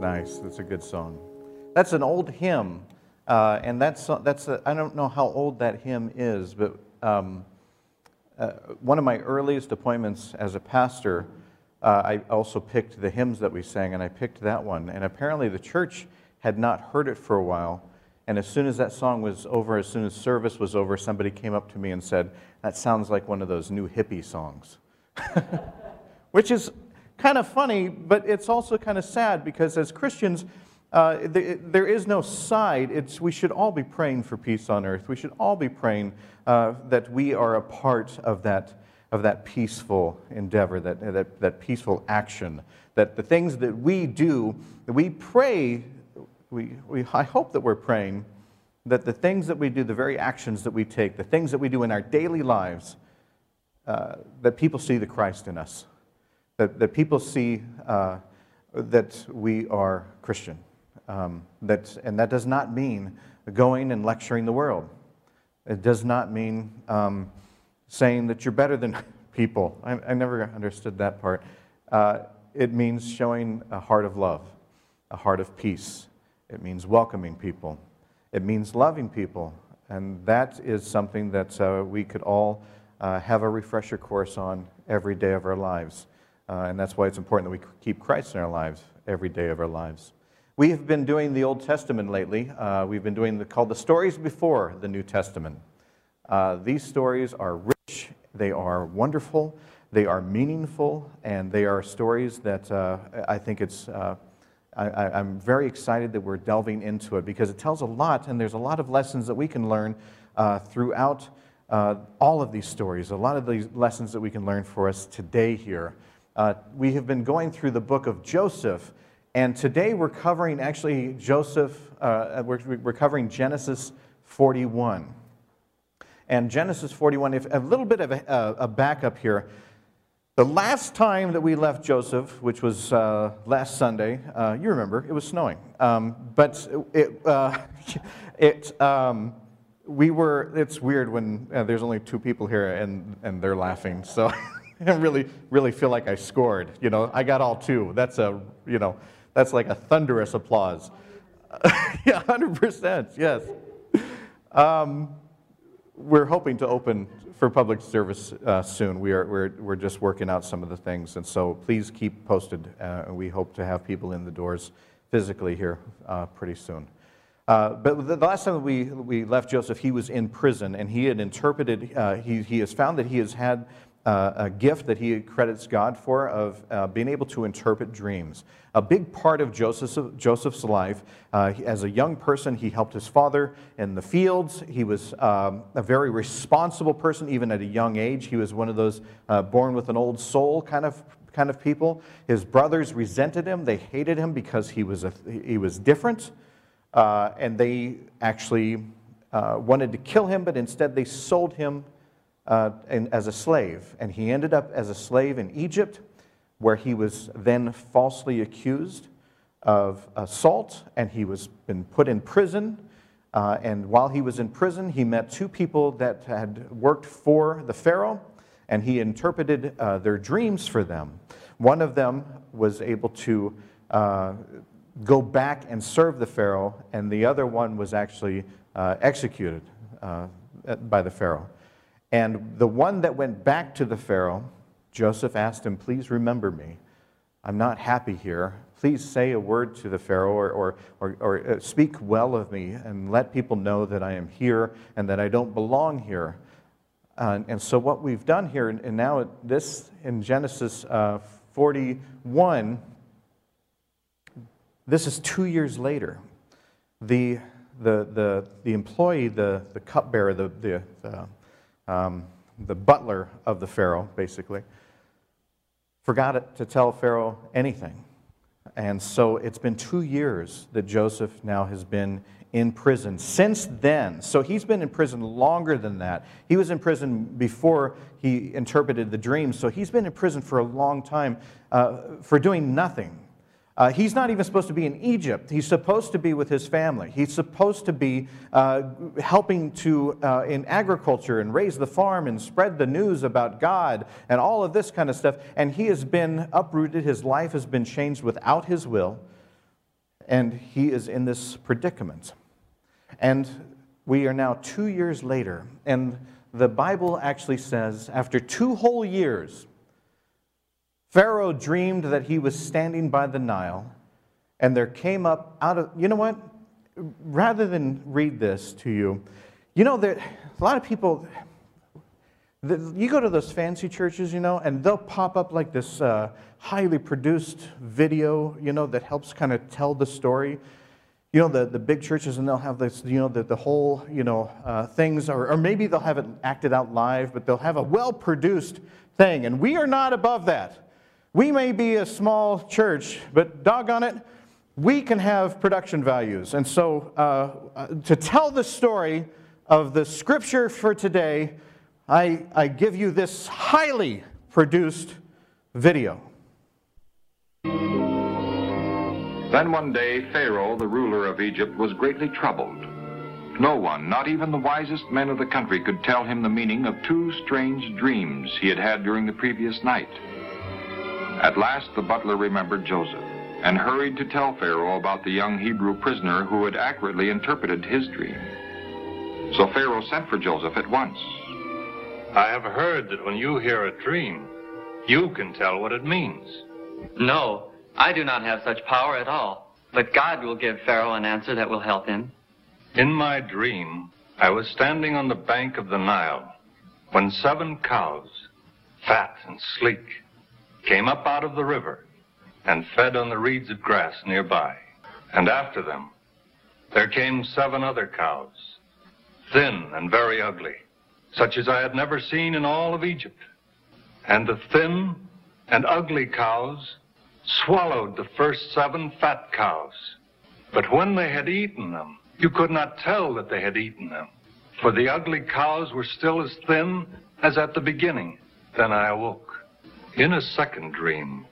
Nice. That's a good song. That's an old hymn, uh, and that's that's I don't know how old that hymn is, but um, uh, one of my earliest appointments as a pastor, uh, I also picked the hymns that we sang, and I picked that one. And apparently, the church had not heard it for a while. And as soon as that song was over, as soon as service was over, somebody came up to me and said, That sounds like one of those new hippie songs. Which is kind of funny, but it's also kind of sad because as Christians, uh, there is no side. It's, we should all be praying for peace on earth. We should all be praying uh, that we are a part of that, of that peaceful endeavor, that, that, that peaceful action. That the things that we do, that we pray, we, we, I hope that we're praying that the things that we do, the very actions that we take, the things that we do in our daily lives, uh, that people see the Christ in us that, that people see uh, that we are Christian. Um, that, and that does not mean going and lecturing the world. It does not mean um, saying that you're better than people. I, I never understood that part. Uh, it means showing a heart of love, a heart of peace. It means welcoming people. It means loving people. And that is something that uh, we could all uh, have a refresher course on every day of our lives. Uh, and that's why it's important that we keep Christ in our lives every day of our lives. We have been doing the Old Testament lately. Uh, we've been doing the, called the stories before the New Testament. Uh, these stories are rich, they are wonderful, they are meaningful, and they are stories that uh, I think it's. Uh, I, am very excited that we're delving into it because it tells a lot, and there's a lot of lessons that we can learn uh, throughout all of these stories. A lot of these lessons that we can learn for us today here. Uh, we have been going through the book of Joseph, and today we're covering actually Joseph, uh, we're, we're covering Genesis 41. And Genesis 41, if a little bit of a, a backup here. The last time that we left Joseph, which was uh, last Sunday, uh, you remember, it was snowing. Um, but it, uh, it um, we were, it's weird when uh, there's only two people here and, and they're laughing. So I really, really feel like I scored. You know, I got all two. That's a, you know, that's like a thunderous applause. yeah, 100%, yes. Um, we're hoping to open for public service uh, soon. We are, we're, we're just working out some of the things, and so please keep posted. Uh, we hope to have people in the doors physically here uh, pretty soon. Uh, but the last time we, we left Joseph, he was in prison, and he had interpreted, uh, he, he has found that he has had uh, a gift that he credits God for of uh, being able to interpret dreams. A big part of Joseph's, Joseph's life, uh, as a young person, he helped his father in the fields. He was um, a very responsible person, even at a young age. He was one of those uh, born with an old soul kind of kind of people. His brothers resented him. They hated him because he was, a, he was different. Uh, and they actually uh, wanted to kill him, but instead they sold him uh, as a slave. And he ended up as a slave in Egypt, where he was then falsely accused of assault, and he was been put in prison. Uh, and while he was in prison, he met two people that had worked for the Pharaoh, and he interpreted uh, their dreams for them. One of them was able to uh, go back and serve the Pharaoh, and the other one was actually uh, executed uh, by the Pharaoh. And the one that went back to the Pharaoh, Joseph asked him, Please remember me. I'm not happy here. Please say a word to the Pharaoh or, or, or, or, uh, speak well of me and let people know that I am here and that I don't belong here. Uh, and so, what we've done here, and now this in Genesis uh, 41, this is two years later. The, the, the, the employee, the, the cupbearer, the, the, the um, the butler of the Pharaoh, basically, forgot to tell Pharaoh anything. And so it's been two years that Joseph now has been in prison. Since then, so he's been in prison longer than that. He was in prison before he interpreted the dreams, so he's been in prison for a long time uh, for doing nothing. Uh, he's not even supposed to be in Egypt. He's supposed to be with his family. He's supposed to be uh, helping to uh, in agriculture and raise the farm and spread the news about God and all of this kind of stuff. And he has been uprooted. His life has been changed without his will. And he is in this predicament. And we are now two years later, and the Bible actually says after two whole years, Pharaoh dreamed that he was standing by the Nile, and there came up out of, you know what? Rather than read this to you, you know, that a lot of people, you go to those fancy churches, you know, and they'll pop up like this uh, highly produced video, you know, that helps kind of tell the story you know, the, the big churches, and they'll have this, you know, the, the whole, you know, uh, things, or, or maybe they'll have it acted out live, but they'll have a well produced thing. And we are not above that. We may be a small church, but doggone it, we can have production values. And so uh, uh to tell the story of the scripture for today, I, I give you this highly produced video. Then one day, Pharaoh, the ruler of Egypt, was greatly troubled. No one, not even the wisest men of the country, could tell him the meaning of two strange dreams he had had during the previous night. At last, the butler remembered Joseph and hurried to tell Pharaoh about the young Hebrew prisoner who had accurately interpreted his dream. So Pharaoh sent for Joseph at once. I have heard that when you hear a dream, you can tell what it means. No, I do not have such power at all, but God will give Pharaoh an answer that will help him. In my dream, I was standing on the bank of the Nile when seven cows, fat and sleek, came up out of the river and fed on the reeds of grass nearby. And after them, there came seven other cows, thin and very ugly, such as I had never seen in all of Egypt. And the thin and ugly cows swallowed the first seven fat cows. But when they had eaten them, you could not tell that they had eaten them, for the ugly cows were still as thin as at the beginning. Then I awoke. In a second dream,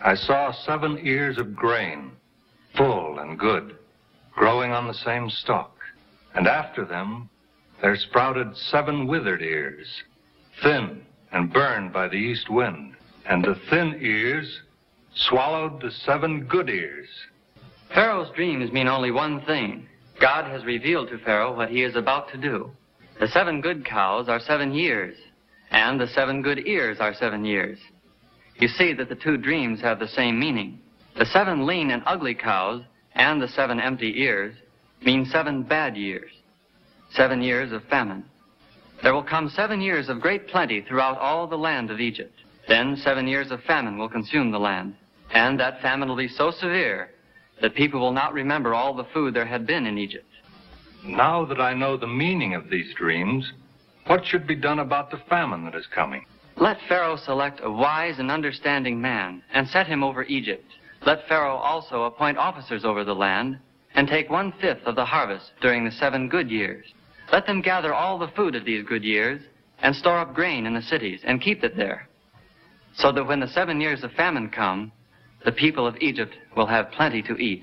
I saw seven ears of grain, full and good, growing on the same stalk. And after them, there sprouted seven withered ears, thin and burned by the east wind. And the thin ears swallowed the seven good ears. Pharaoh's dreams mean only one thing. God has revealed to Pharaoh what he is about to do. The seven good cows are seven years, and the seven good ears are seven years. You see that the two dreams have the same meaning. The seven lean and ugly cows and the seven empty ears mean seven bad years, seven years of famine. There will come seven years of great plenty throughout all the land of Egypt. Then seven years of famine will consume the land. And that famine will be so severe that people will not remember all the food there had been in Egypt. Now that I know the meaning of these dreams, what should be done about the famine that is coming? Let Pharaoh select a wise and understanding man and set him over Egypt. Let Pharaoh also appoint officers over the land and take one fifth of the harvest during the seven good years. Let them gather all the food of these good years and store up grain in the cities and keep it there, so that when the seven years of famine come, the people of Egypt will have plenty to eat.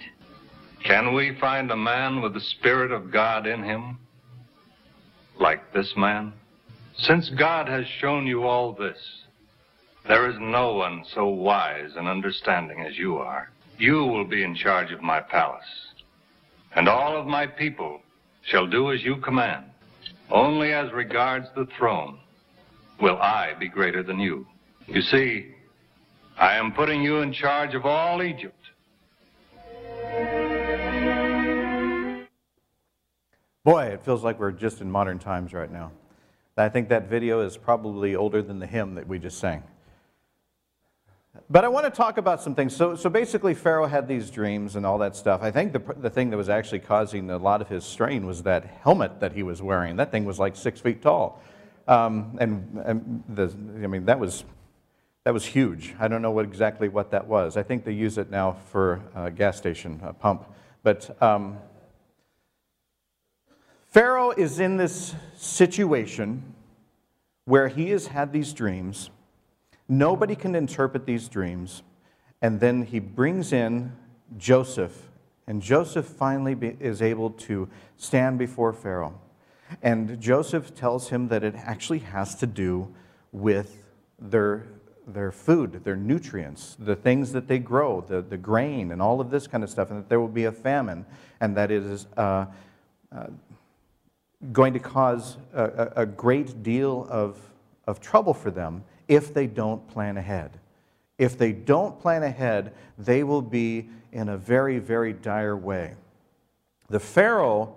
Can we find a man with the Spirit of God in him? Like this man? Since God has shown you all this, there is no one so wise and understanding as you are. You will be in charge of my palace, and all of my people shall do as you command. Only as regards the throne will I be greater than you. You see, I am putting you in charge of all Egypt. Boy, it feels like we're just in modern times right now. I think that video is probably older than the hymn that we just sang. But I want to talk about some things. So, so basically, Pharaoh had these dreams and all that stuff. I think the, the thing that was actually causing a lot of his strain was that helmet that he was wearing. That thing was like six feet tall. Um, and, and the, I mean, that was that was huge. I don't know what, exactly what that was. I think they use it now for a gas station a pump. But um, Pharaoh is in this situation where he has had these dreams. Nobody can interpret these dreams. And then he brings in Joseph. And Joseph finally be, is able to stand before Pharaoh. And Joseph tells him that it actually has to do with their their food, their nutrients, the things that they grow, the, the grain, and all of this kind of stuff, and that there will be a famine, and that is uh, uh, going to cause a, a great deal of, of trouble for them if they don't plan ahead. If they don't plan ahead, they will be in a very, very dire way. The Pharaoh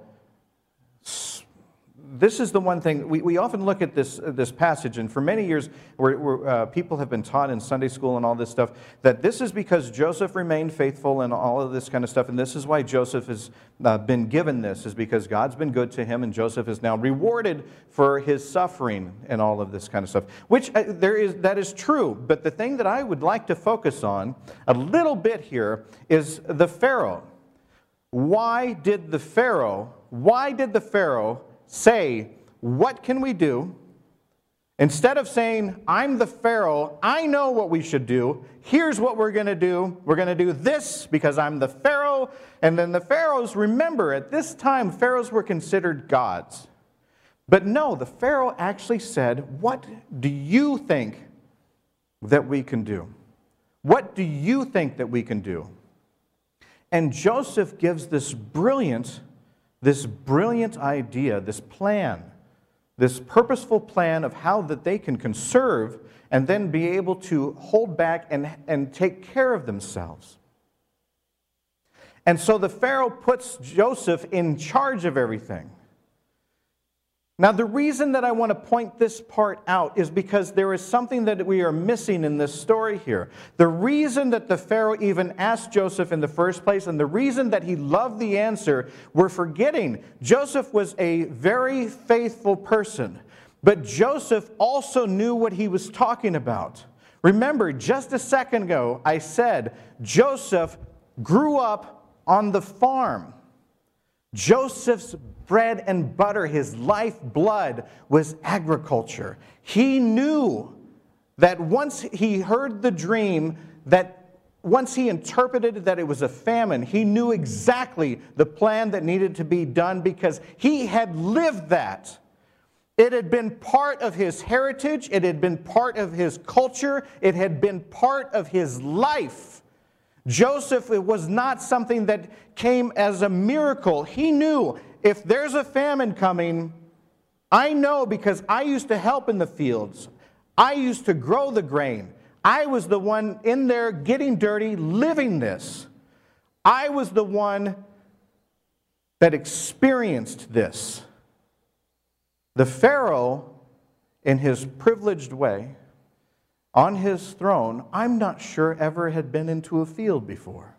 this is the one thing we, we often look at this, uh, this passage, and for many years, where, where uh, people have been taught in Sunday school and all this stuff that this is because Joseph remained faithful and all of this kind of stuff, and this is why Joseph has uh, been given this, is because God's been good to him, and Joseph is now rewarded for his suffering and all of this kind of stuff. Which uh, there is, that is true, but the thing that I would like to focus on a little bit here is the Pharaoh. Why did the Pharaoh, why did the Pharaoh say, What can we do? Instead of saying, I'm the Pharaoh, I know what we should do, here's what we're going to do. We're going to do this because I'm the Pharaoh. And then the Pharaohs, remember, at this time, Pharaohs were considered gods. But no, the Pharaoh actually said, What do you think that we can do? What do you think that we can do? And Joseph gives this brilliant this brilliant idea, this plan, this purposeful plan of how that they can conserve and then be able to hold back and, and take care of themselves. And so the Pharaoh puts Joseph in charge of everything. Now, the reason that I want to point this part out is because there is something that we are missing in this story here. The reason that the Pharaoh even asked Joseph in the first place, and the reason that he loved the answer, we're forgetting Joseph was a very faithful person, but Joseph also knew what he was talking about. Remember, just a second ago, I said Joseph grew up on the farm. Joseph's bread and butter, his lifeblood was agriculture. He knew that once he heard the dream, that once he interpreted that it was a famine, he knew exactly the plan that needed to be done because he had lived that. It had been part of his heritage, it had been part of his culture, it had been part of his life. Joseph, it was not something that came as a miracle. He knew if there's a famine coming, I know because I used to help in the fields. I used to grow the grain. I was the one in there getting dirty, living this. I was the one that experienced this. The Pharaoh, in his privileged way, on his throne, I'm not sure ever had been into a field before.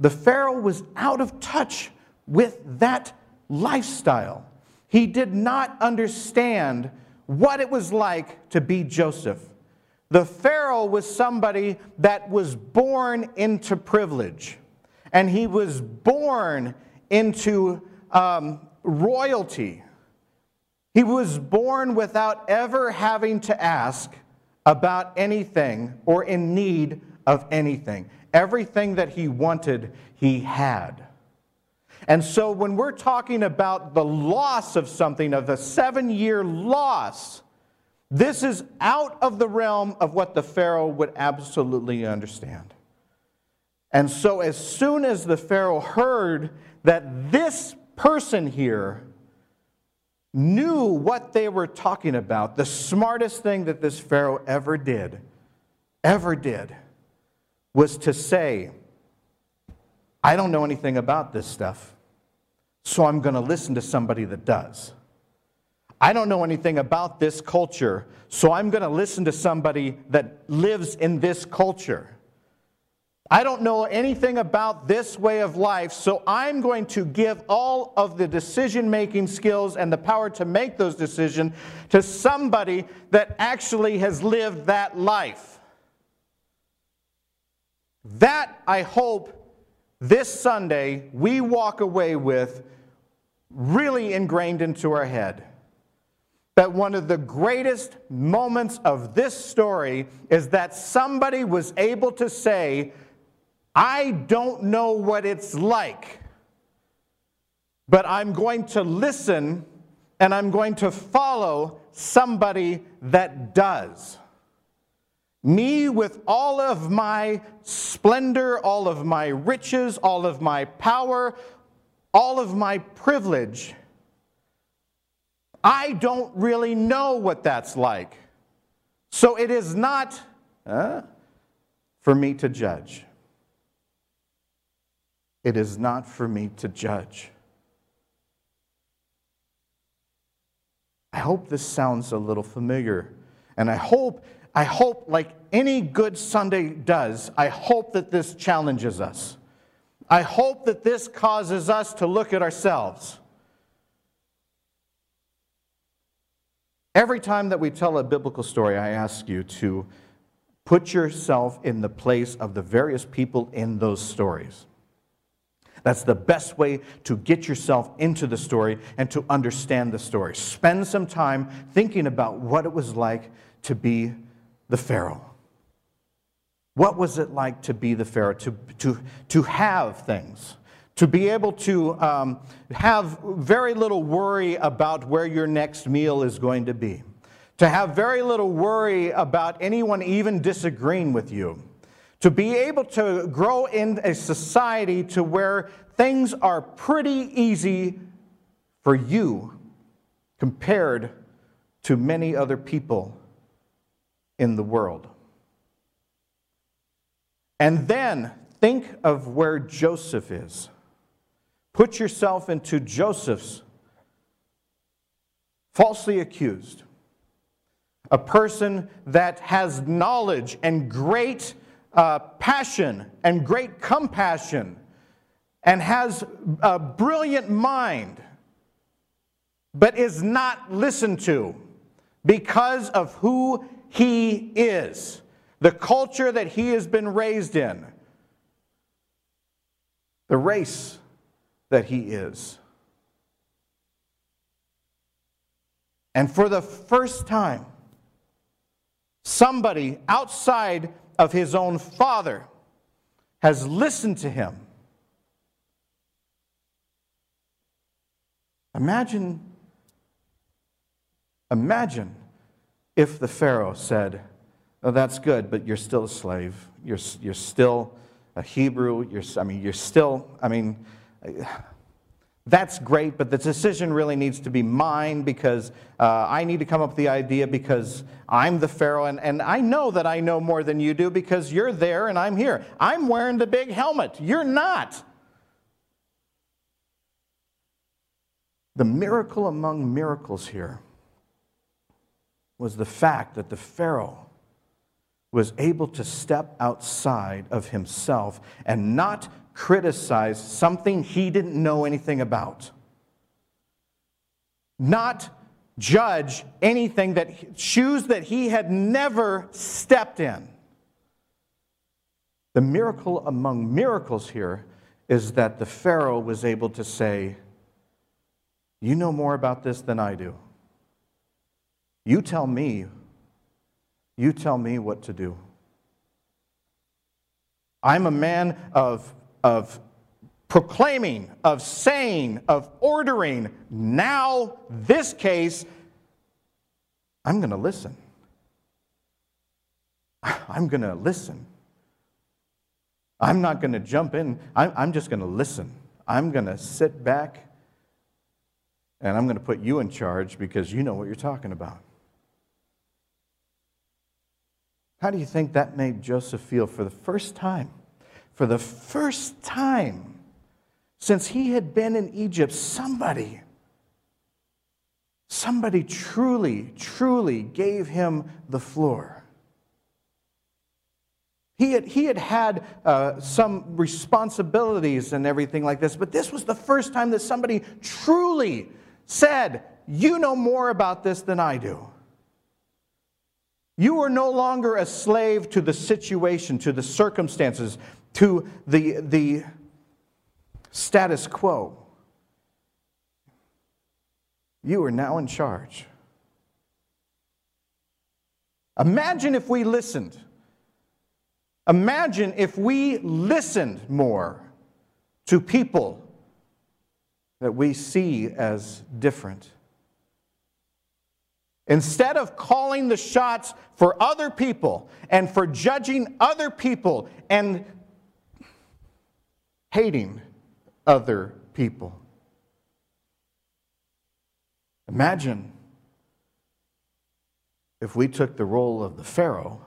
The Pharaoh was out of touch with that lifestyle. He did not understand what it was like to be Joseph. The Pharaoh was somebody that was born into privilege, and he was born into um, royalty. He was born without ever having to ask about anything or in need of anything. Everything that he wanted, he had. And so when we're talking about the loss of something, of the seven year loss, this is out of the realm of what the Pharaoh would absolutely understand. And so, as soon as the Pharaoh heard that this person here knew what they were talking about, the smartest thing that this Pharaoh ever did, ever did, was to say, I don't know anything about this stuff so I'm going to listen to somebody that does. I don't know anything about this culture, so I'm going to listen to somebody that lives in this culture. I don't know anything about this way of life, so I'm going to give all of the decision making skills and the power to make those decisions to somebody that actually has lived that life. That, I hope, this Sunday we walk away with really ingrained into our head that one of the greatest moments of this story is that somebody was able to say, I don't know what it's like, but I'm going to listen and I'm going to follow somebody that does. Me with all of my splendor, all of my riches, all of my power, all of my privilege. I don't really know what that's like. So it is not uh, for me to judge. It is not for me to judge. I hope this sounds a little familiar. And I hope, I hope, like any good Sunday does, I hope that this challenges us. I hope that this causes us to look at ourselves. Every time that we tell a biblical story, I ask you to put yourself in the place of the various people in those stories. That's the best way to get yourself into the story and to understand the story. Spend some time thinking about what it was like to be the Pharaoh. What was it like to be the Pharaoh, to, to, to have things, to be able to um, have very little worry about where your next meal is going to be, to have very little worry about anyone even disagreeing with you? To be able to grow in a society to where things are pretty easy for you compared to many other people in the world. And then think of where Joseph is. Put yourself into Joseph's falsely accused, a person that has knowledge and great uh, passion and great compassion and has a brilliant mind, but is not listened to because of who he is, the culture that he has been raised in, the race that he is. And for the first time, somebody outside of his own father has listened to him. Imagine, imagine if the Pharaoh said, Oh, that's good, but you're still a slave. You're, you're still a Hebrew. You're, I mean, you're still, I mean, that's great, but the decision really needs to be mine because uh, I need to come up with the idea because I'm the Pharaoh, and, and I know that I know more than you do because you're there and I'm here. I'm wearing the big helmet. You're not. The miracle among miracles here was the fact that the Pharaoh was able to step outside of himself and not criticize something he didn't know anything about. Not judge anything that shoes that he had never stepped in. The miracle among miracles here is that the Pharaoh was able to say, You know more about this than I do. You tell me. You tell me what to do. I'm a man of of proclaiming, of saying, of ordering. Now, this case, I'm going to listen. I'm going to listen. I'm not going to jump in. I'm, just going to listen. I'm going to sit back and I'm going to put you in charge because you know what you're talking about. How do you think that made Joseph feel for the first time? For the first time since he had been in Egypt, somebody, somebody truly, truly gave him the floor. He had, he had had uh, some responsibilities and everything like this, but this was the first time that somebody truly said, You know more about this than I do. You are no longer a slave to the situation, to the circumstances, to the, the status quo. You are now in charge. Imagine if we listened. Imagine if we listened more to people that we see as different. Instead of calling the shots for other people and for judging other people and hating other people. Imagine if we took the role of the Pharaoh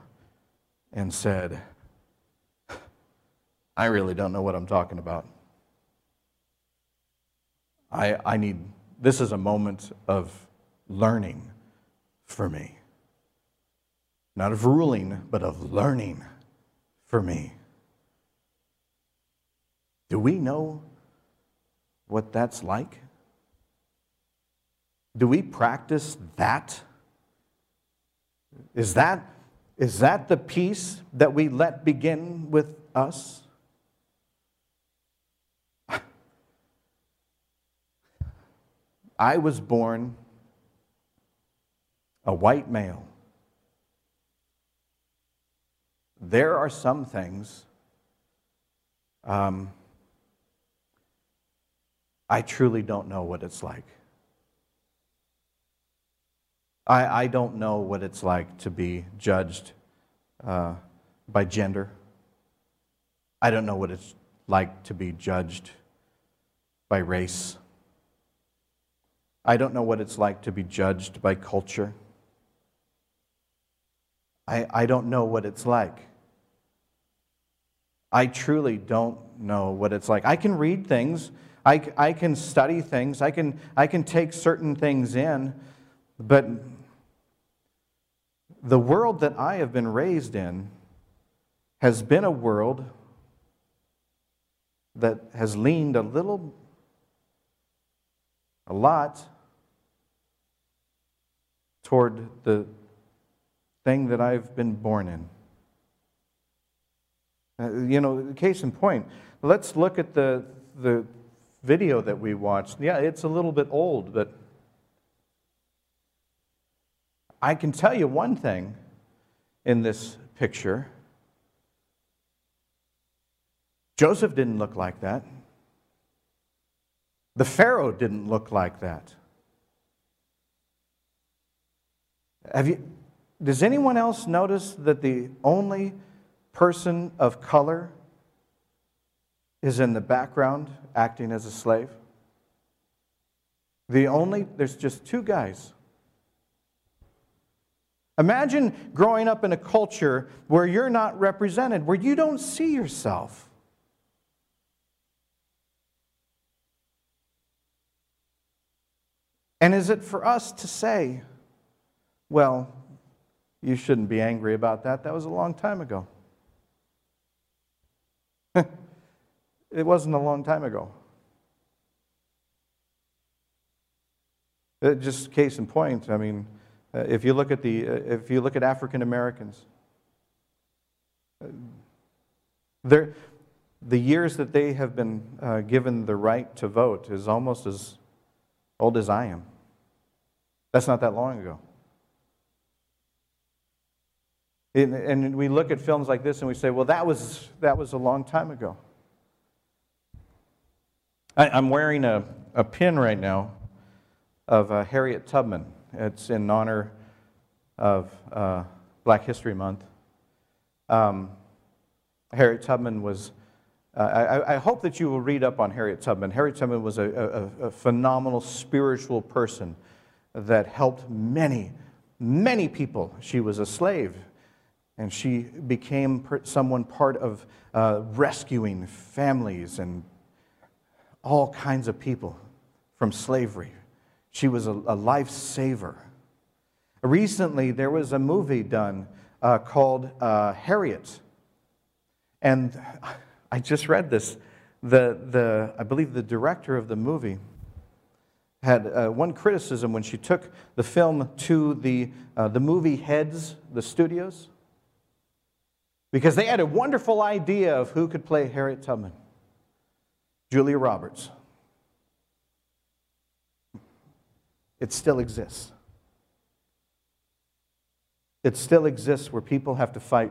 and said, I really don't know what I'm talking about. I, I need, this is a moment of learning for me. Not of ruling, but of learning for me. Do we know what that's like? Do we practice that? Is that, is that the peace that we let begin with us? I was born a white male. There are some things um, I truly don't know what it's like. I, I don't know what it's like to be judged uh, by gender. I don't know what it's like to be judged by race. I don't know what it's like to be judged by culture. I, I don't know what it's like. I truly don't know what it's like. I can read things, I, I can study things, I can, I can take certain things in, but the world that I have been raised in has been a world that has leaned a little, a lot, toward the thing that I've been born in. Uh, you know, case in point, let's look at the, the video that we watched. Yeah, it's a little bit old, but I can tell you one thing in this picture Joseph didn't look like that. The Pharaoh didn't look like that. Have you, does anyone else notice that the only person of color is in the background acting as a slave? The only, there's just two guys. Imagine growing up in a culture where you're not represented, where you don't see yourself. And is it for us to say, well, you shouldn't be angry about that. That was a long time ago. it wasn't a long time ago. Uh, just case in point, I mean, uh, if you look at the, uh, if you look at African Americans, uh, the years that they have been uh, given the right to vote is almost as old as I am. That's not that long ago. And, and we look at films like this and we say, well, that was, that was a long time ago. I, am wearing a, a pin right now of uh, Harriet Tubman. It's in honor of uh, Black History Month. Um, Harriet Tubman was, uh, I, I, hope that you will read up on Harriet Tubman. Harriet Tubman was a, a, a phenomenal spiritual person that helped many, many people. She was a slave, and she became someone part of uh, rescuing families and all kinds of people from slavery. She was a, a lifesaver. Recently, there was a movie done uh, called uh, Harriet. And I just read this. The, the, I believe the director of the movie had uh, one criticism when she took the film to the, uh, the movie heads, the studios, because they had a wonderful idea of who could play Harriet Tubman Julia Roberts. It still exists. It still exists where people have to fight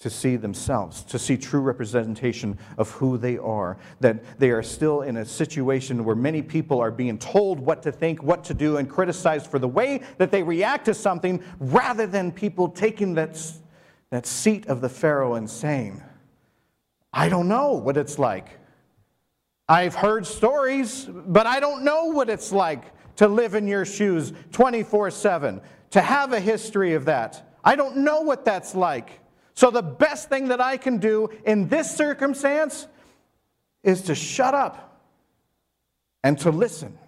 to see themselves, to see true representation of who they are. That they are still in a situation where many people are being told what to think, what to do, and criticized for the way that they react to something rather than people taking that, that seat of the Pharaoh and saying, I don't know what it's like. I've heard stories, but I don't know what it's like to live in your shoes 24 7, to have a history of that. I don't know what that's like. So, the best thing that I can do in this circumstance is to shut up and to listen.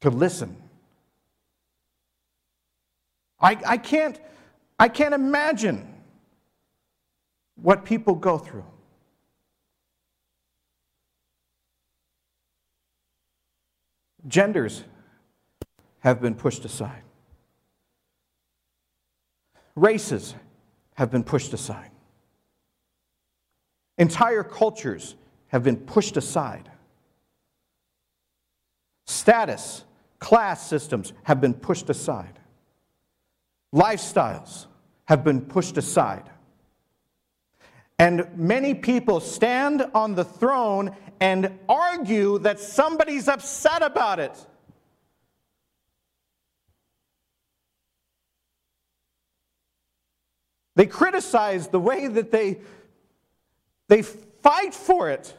To listen. I, I, can't, I can't imagine what people go through. Genders have been pushed aside. Races have been pushed aside. Entire cultures have been pushed aside. Status, class systems have been pushed aside. Lifestyles have been pushed aside. And many people stand on the throne and argue that somebody's upset about it. They criticize the way that they, they fight for it.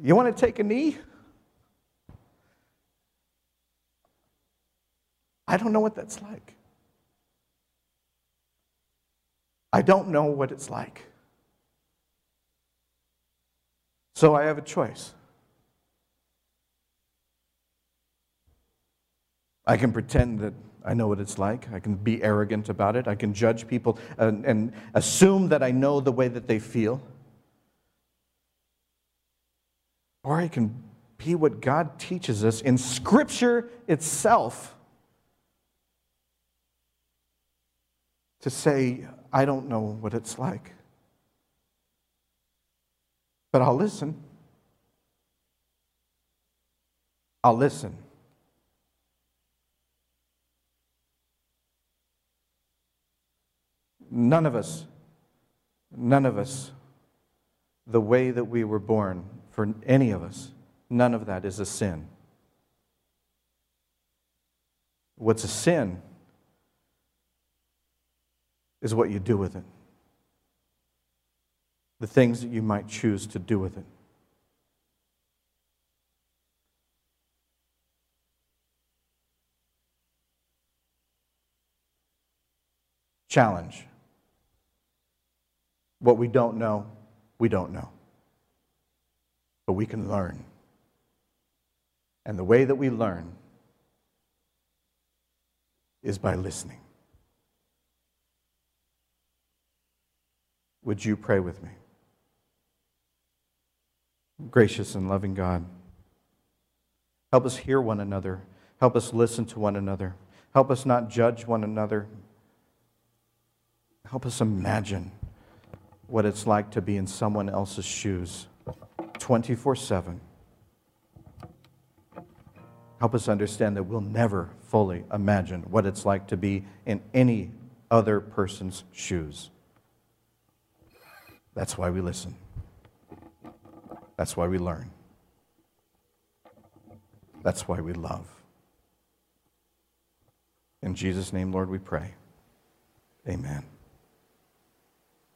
You want to take a knee? I don't know what that's like. I don't know what it's like. So I have a choice. I can pretend that I know what it's like. I can be arrogant about it. I can judge people and, and, assume that I know the way that they feel. Or I can be what God teaches us in Scripture itself to say, I don't know what it's like. But I'll listen. I'll listen. None of us, none of us, the way that we were born, for any of us, none of that is a sin. What's a sin is what you do with it, the things that you might choose to do with it. Challenge. What we don't know, we don't know. But we can learn. And the way that we learn is by listening. Would you pray with me? Gracious and loving God, help us hear one another. Help us listen to one another. Help us not judge one another. Help us imagine what it's like to be in someone else's shoes 24 7. Help us understand that we'll never fully imagine what it's like to be in any other person's shoes. That's why we listen. That's why we learn. That's why we love. In Jesus' name, Lord, we pray. Amen.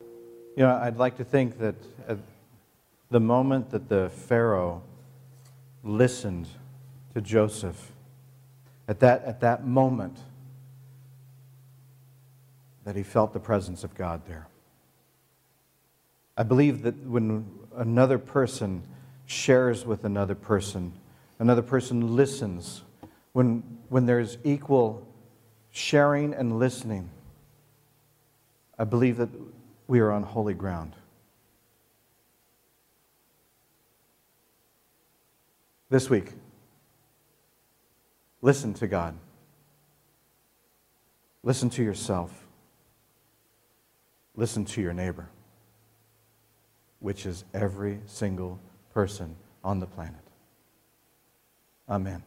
You know, I'd like to think that at the moment that the Pharaoh listened to Joseph, at that, at that moment, that he felt the presence of God there. I believe that when another person shares with another person, another person listens, when, when there's equal sharing and listening, I believe that we are on holy ground. This week, listen to God. Listen to yourself. Listen to your neighbor, which is every single person on the planet. Amen.